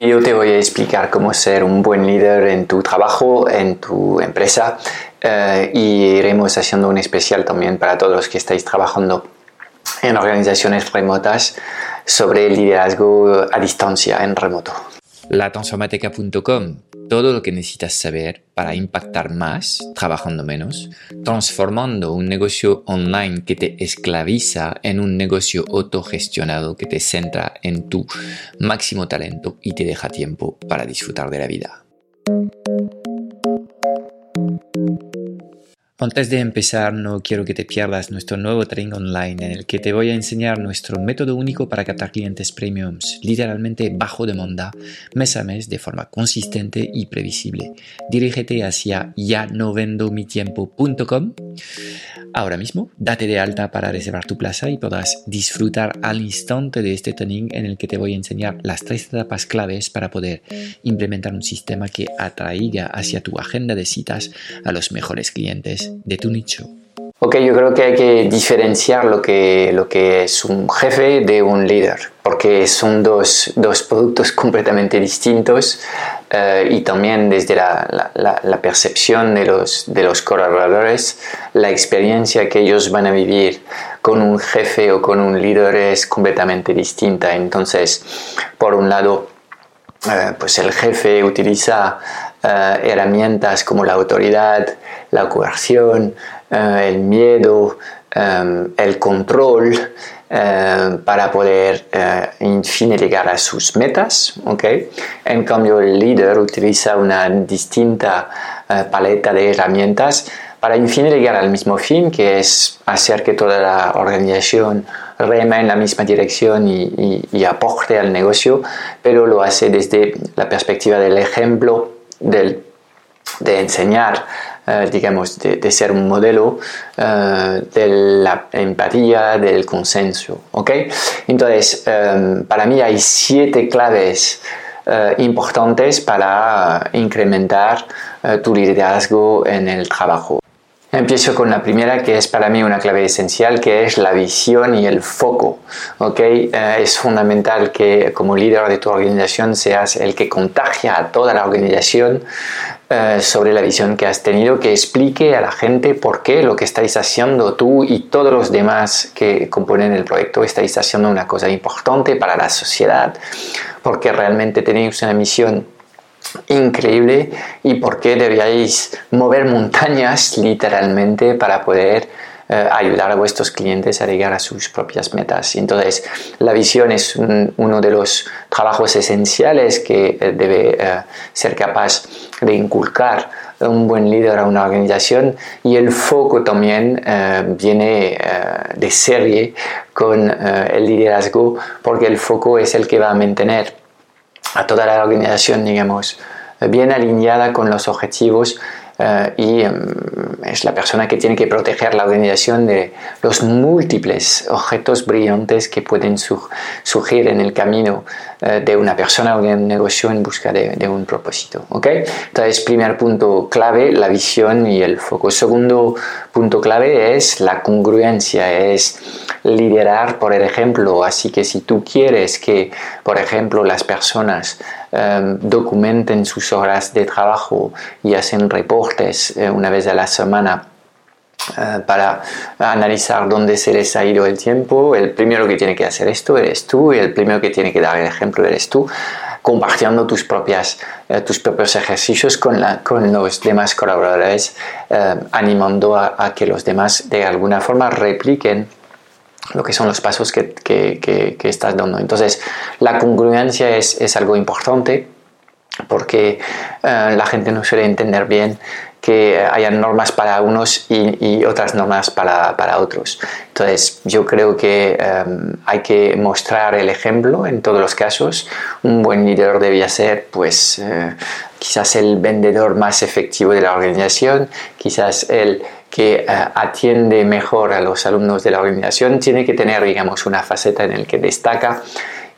Yo te voy a explicar cómo ser un buen líder en tu trabajo, en tu empresa eh, y iremos haciendo un especial también para todos los que estáis trabajando en organizaciones remotas sobre liderazgo a distancia en remoto. Latransformateca.com todo lo que necesitas saber para impactar más trabajando menos, transformando un negocio online que te esclaviza en un negocio autogestionado que te centra en tu máximo talento y te deja tiempo para disfrutar de la vida. Antes de empezar, no quiero que te pierdas nuestro nuevo training online en el que te voy a enseñar nuestro método único para captar clientes premiums, literalmente bajo demanda, mes a mes de forma consistente y previsible. Dirígete hacia ya no vendo mi tiempo.com ahora mismo, date de alta para reservar tu plaza y podrás disfrutar al instante de este training en el que te voy a enseñar las tres etapas claves para poder implementar un sistema que atraiga hacia tu agenda de citas a los mejores clientes de tu nicho. Ok, yo creo que hay que diferenciar lo que, lo que es un jefe de un líder, porque son dos, dos productos completamente distintos eh, y también desde la, la, percepción de los, de los colaboradores, la experiencia que ellos van a vivir con un jefe o con un líder es completamente distinta. Entonces, por un lado, eh, pues el jefe utiliza eh, herramientas como la autoridad, la coerción, eh, el miedo, eh, el control eh, para poder, en fin, llegar a sus metas. ¿okay? En cambio, el líder utiliza una distinta paleta de herramientas para, en fin, llegar al mismo fin, que es hacer que toda la organización rema en la misma dirección y, aporte al negocio, pero lo hace desde la perspectiva del ejemplo, de enseñar eh, digamos, de, ser un modelo eh, de la empatía, del consenso. ¿ok? Entonces, eh, para mí hay siete claves importantes para incrementar tu liderazgo en el trabajo. Empiezo con la primera, que es para mí una clave esencial, que es la visión y el foco. ¿okay? es fundamental que como líder de tu organización seas el que contagia a toda la organización eh, sobre la visión que has tenido, que explique a la gente por qué lo que estáis haciendo tú y todos los demás que componen el proyecto estáis haciendo una cosa importante para la sociedad, porque realmente tenéis una misión increíble y por qué deberíais mover montañas literalmente para poder eh, ayudar a vuestros clientes a llegar a sus propias metas. Entonces, la visión es uno de los trabajos esenciales que eh, debe eh, ser capaz de inculcar un buen líder a una organización y el foco también viene de serie con el liderazgo porque el foco es el que va a mantener a toda la organización, digamos, bien alineada con los objetivos eh, y em, es la persona que tiene que proteger la organización de los múltiples objetos brillantes que pueden surgir en el camino eh, de una persona o de un negocio en busca de, un propósito. ¿okay? Entonces, primer punto clave, la visión y el foco. Segundo punto clave es la congruencia, es liderar por el ejemplo. Así que si tú quieres que, por ejemplo, las personas em, documenten sus horas de trabajo y hacen reportes eh, una vez a la semana, eh, para analizar dónde se les ha ido el tiempo, el primero que tiene que hacer esto eres tú y el primero que tiene que dar el ejemplo eres tú, compartiendo tus, propias, eh, tus propios ejercicios con, la, con los demás colaboradores, animando a, a, que los demás de alguna forma repliquen lo que son los pasos que, que, estás dando. Entonces, la congruencia es, es algo importante porque eh, la gente no suele entender bien que haya normas para unos y, otras normas para, para, otros. Entonces, yo creo que em, hay que mostrar el ejemplo en todos los casos. Un buen líder debía ser, pues, eh, quizás el vendedor más efectivo de la organización, quizás el que eh, atiende mejor a los alumnos de la organización, tiene que tener, digamos, una faceta en el que destaca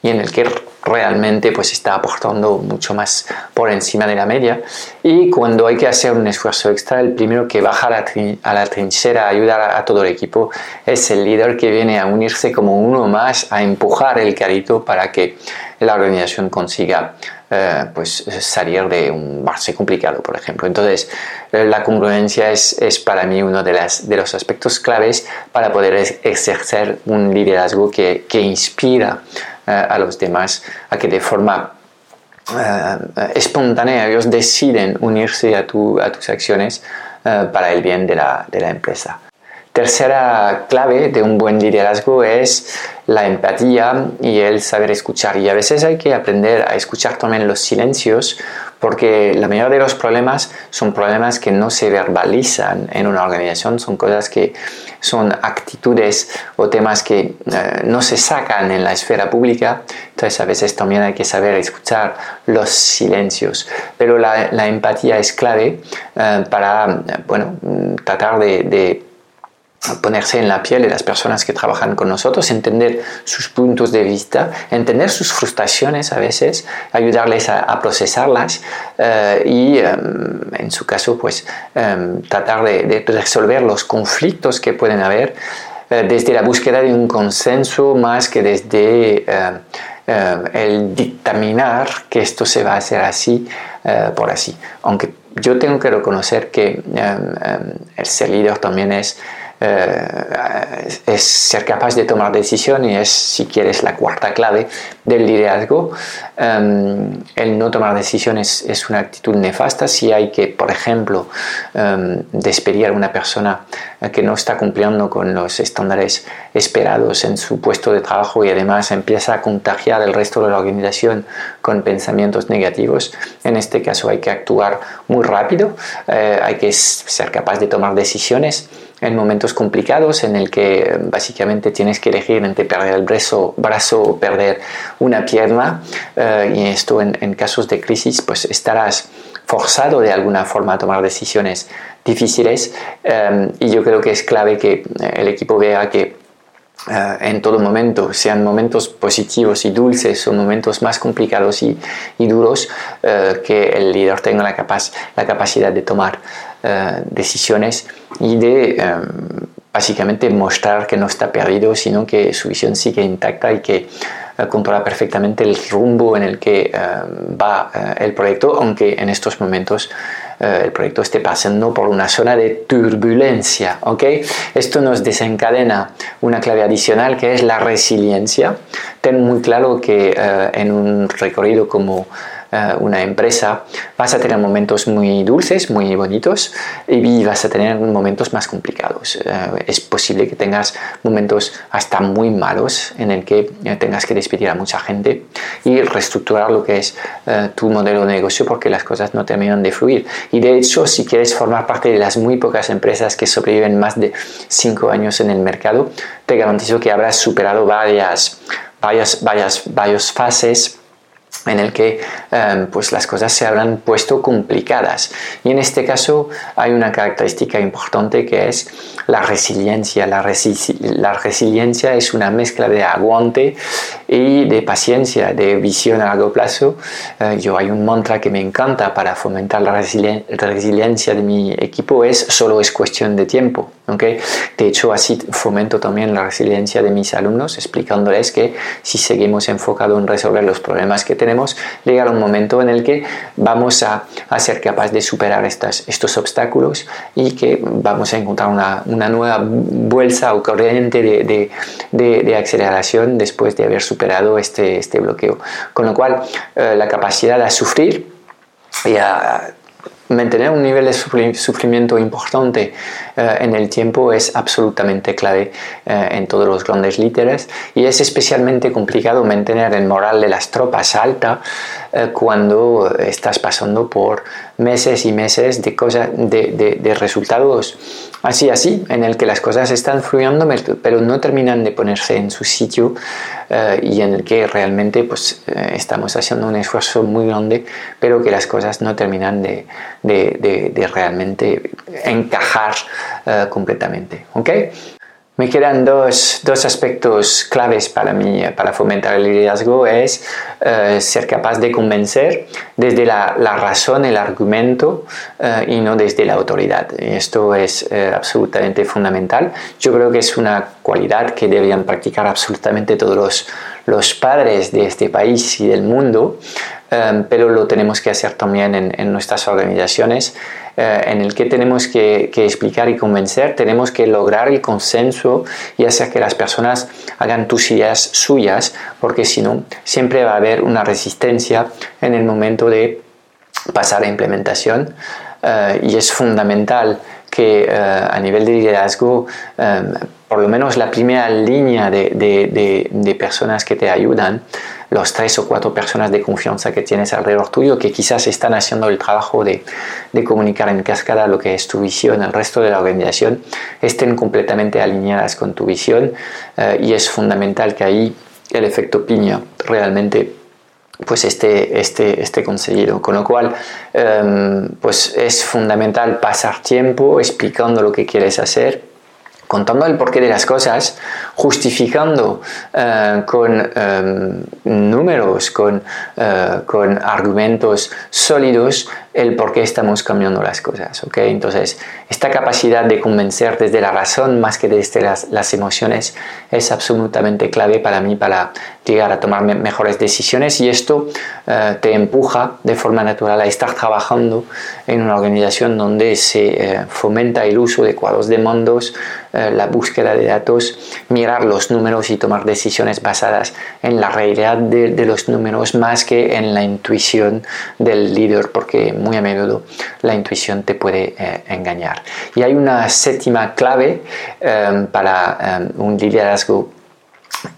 y en el que realmente pues está aportando mucho más por encima de la media y cuando hay que hacer un esfuerzo extra el primero que baja a la, trinchera a ayudar a, todo el equipo es el líder que viene a unirse como uno más a empujar el carrito para que la organización consiga eh, pues salir de un base complicado, por ejemplo. Entonces, eh, la congruencia es, es para mí uno de, las, de, los aspectos claves para poder ejercer un liderazgo que, que inspira a los demás a que de forma espontánea ellos deciden unirse a, tu, a tus acciones para el bien de la, de la empresa. Tercera clave de un buen liderazgo es la empatía y el saber escuchar. Y a veces hay que aprender a escuchar también los silencios porque la mayoría de los problemas son problemas que no se verbalizan en una organización, son cosas que son actitudes o temas que eh, no se sacan en la esfera pública. Entonces a veces también hay que saber escuchar los silencios. Pero la, empatía es clave eh, para bueno, tratar de ponerse en la piel de las personas que trabajan con nosotros, entender sus puntos de vista, entender sus frustraciones a veces, ayudarles a, procesarlas eh, y em, en su caso pues em, tratar de, resolver los conflictos que pueden haber eh, desde la búsqueda de un consenso más que desde eh, el dictaminar que esto se va a hacer así por así. Aunque yo tengo que reconocer que em, el ser líder también es eh, es ser capaz de tomar decisiones, es, si quieres, la cuarta clave del liderazgo. Em, el no tomar decisiones es una actitud nefasta. Si hay que, por ejemplo, em, despedir a una persona que no está cumpliendo con los estándares esperados en su puesto de trabajo y además empieza a contagiar el resto de la organización con pensamientos negativos, en este caso hay que actuar muy rápido, eh, hay que ser capaz de tomar decisiones en momentos complicados en el que básicamente tienes que elegir entre perder el brazo, brazo o perder una pierna eh, y esto en, casos de crisis pues estarás forzado de alguna forma a tomar decisiones difíciles. Eh, y yo creo que es clave que el equipo vea que eh, en todo momento, sean momentos positivos y dulces o momentos más complicados y, duros, que el líder tenga la, capaz, la capacidad de tomar eh, decisiones y de básicamente mostrar que no está perdido, sino que su visión sigue intacta y que controla perfectamente el rumbo en el que va el proyecto, aunque en estos momentos el proyecto esté pasando por una zona de turbulencia. Esto nos desencadena una clave adicional que es la resiliencia. Ten muy claro que en un recorrido como eh, una empresa, vas a tener momentos muy dulces, muy bonitos y vas a tener momentos más complicados. Eh, es posible que tengas momentos hasta muy malos en el que eh, tengas que despedir a mucha gente y reestructurar lo que es tu modelo de negocio porque las cosas no terminan de fluir. Y de hecho, si quieres formar parte de las muy pocas empresas que sobreviven más de 5 años en el mercado, te garantizo que habrás superado varias, varias, varias, varias fases en el que em, pues las cosas se habrán puesto complicadas. Y en este caso hay una característica importante que es la resiliencia. La, resiliencia es una mezcla de aguante y de paciencia, de visión a largo plazo. Eh, yo hay un mantra que me encanta para fomentar la resiliencia de mi equipo, es solo es cuestión de tiempo. ¿okay? De hecho, así fomento también la resiliencia de mis alumnos, explicándoles que si seguimos enfocados en resolver los problemas que tenemos, llegará un momento en el que vamos a, a ser capaces de superar estos obstáculos y que vamos a encontrar una, nueva bolsa o corriente de, de, aceleración después de haber superado este, este bloqueo. Con lo cual, eh, la capacidad de sufrir y a mantener un nivel de sufrimiento importante eh, en el tiempo es absolutamente clave eh, en todos los grandes líderes. Y es especialmente complicado mantener el moral de las tropas alta eh, cuando estás pasando por meses y meses de, cosas, de, de, resultados así así en el que las cosas están fluyendo pero no terminan de ponerse en su sitio y en el que realmente pues estamos haciendo un esfuerzo muy grande pero que las cosas no terminan de, de realmente encajar uh, completamente. ¿ok? Me quedan dos, dos, aspectos claves para mí, para fomentar el liderazgo, es eh, ser capaz de convencer desde la, la razón, el argumento eh, y no desde la autoridad. esto es eh, absolutamente fundamental. Yo creo que es una cualidad que deberían practicar absolutamente todos los, los padres de este país y del mundo, pero lo tenemos que hacer también en, en nuestras organizaciones eh, en el que tenemos que, explicar y convencer, tenemos que lograr el consenso y hacer que las personas hagan tus ideas suyas, porque si no, siempre va a haber una resistencia en el momento de pasar a implementación. Eh, y es fundamental que eh, a nivel de liderazgo por lo menos la primera línea de, personas que te ayudan, los tres o cuatro personas de confianza que tienes alrededor tuyo, que quizás están haciendo el trabajo de, comunicar en cascada lo que es tu visión al resto de la organización, estén completamente alineadas con tu visión eh, y es fundamental que ahí el efecto piña realmente pues esté, este, este conseguido. Con lo cual, em, pues es fundamental pasar tiempo explicando lo que quieres hacer, contando el porqué de las cosas, justificando eh, con eh, números, con, eh, con, argumentos sólidos el por qué estamos cambiando las cosas. ¿okay? Entonces, esta capacidad de convencer desde la razón más que desde las, las emociones es absolutamente clave para mí para llegar a tomar mejores decisiones y esto te empuja de forma natural a estar trabajando en una organización donde se fomenta el uso de cuadros de mandos, la búsqueda de datos, los números y tomar decisiones basadas en la realidad de, los números más que en la intuición del líder, porque muy a menudo la intuición te puede eh, engañar. Y hay una séptima clave em, para em, un liderazgo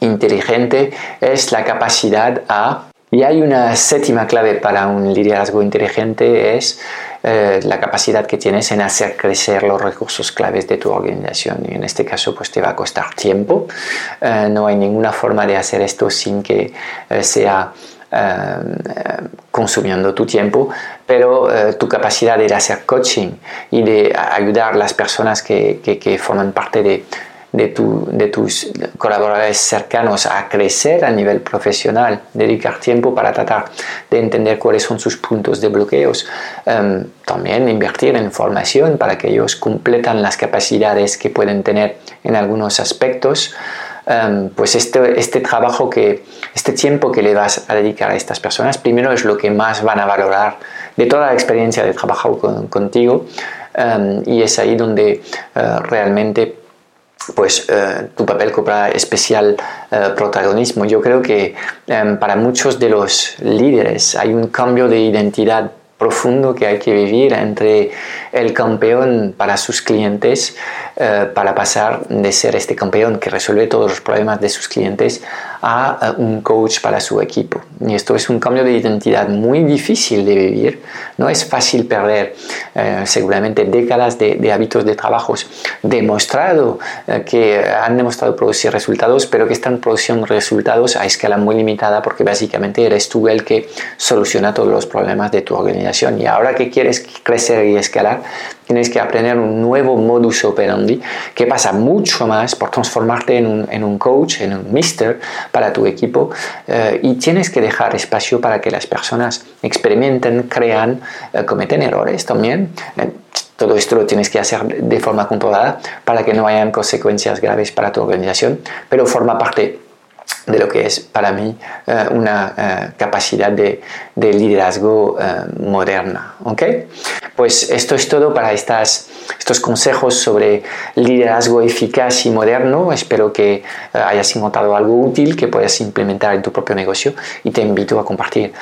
inteligente, es la capacidad a... Y hay una séptima clave para un liderazgo inteligente, es eh, la capacidad que tienes en hacer crecer los recursos claves de tu organización. Y en este caso, pues te va a costar tiempo. Eh, no hay ninguna forma de hacer esto sin que eh, sea consumiendo tu tiempo, pero tu capacidad de hacer coaching y de ayudar a las personas que, que, que forman parte de, de, tu, de, tus colaboradores cercanos a crecer a nivel profesional, dedicar tiempo para tratar de entender cuáles son sus puntos de bloqueos, em, también invertir en formación para que ellos completan las capacidades que pueden tener en algunos aspectos. Em, pues este, este trabajo que, este tiempo que le vas a dedicar a estas personas, primero es lo que más van a valorar de toda la experiencia de trabajar contigo em, y es ahí donde uh, realmente pues eh, tu papel cobra especial eh, protagonismo. Yo creo que em, para muchos de los líderes hay un cambio de identidad profundo que hay que vivir entre el campeón para sus clientes eh, para pasar de ser este campeón que resuelve todos los problemas de sus clientes a un coach para su equipo. Y esto es un cambio de identidad muy difícil de vivir. No es fácil perder eh, seguramente décadas de, hábitos de trabajos demostrado eh, que han demostrado producir resultados, pero que están produciendo resultados a escala muy limitada porque básicamente eres tú el que soluciona todos los problemas de tu organización. Y ahora que quieres crecer y escalar, tienes que aprender un nuevo modus operandi que pasa mucho más por transformarte en un, en un coach, en un mister para tu equipo eh, y tienes que dejar espacio para que las personas experimenten, crean, eh, cometen errores también. Eh, todo esto lo tienes que hacer de forma controlada para que no hayan consecuencias graves para tu organización, pero forma parte de lo que es para mí eh, una eh, capacidad de, liderazgo eh, moderna. ¿okay? Pues esto es todo para estas, estos consejos sobre liderazgo eficaz y moderno. Espero que hayas encontrado algo útil que puedas implementar en tu propio negocio y te invito a compartir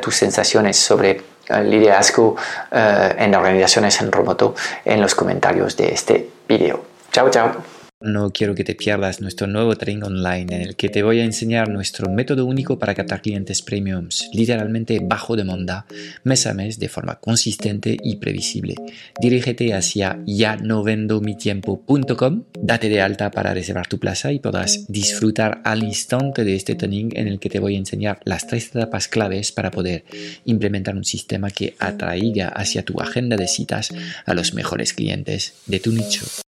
tus sensaciones sobre liderazgo en organizaciones en remoto en los comentarios de este video. Chao, chao. No quiero que te pierdas nuestro nuevo training online en el que te voy a enseñar nuestro método único para captar clientes premiums, literalmente bajo demanda, mes a mes de forma consistente y previsible. Dirígete hacia ya no vendo mi tiempo.com, date de alta para reservar tu plaza y podrás disfrutar al instante de este training en el que te voy a enseñar las tres etapas claves para poder implementar un sistema que atraiga hacia tu agenda de citas a los mejores clientes de tu nicho.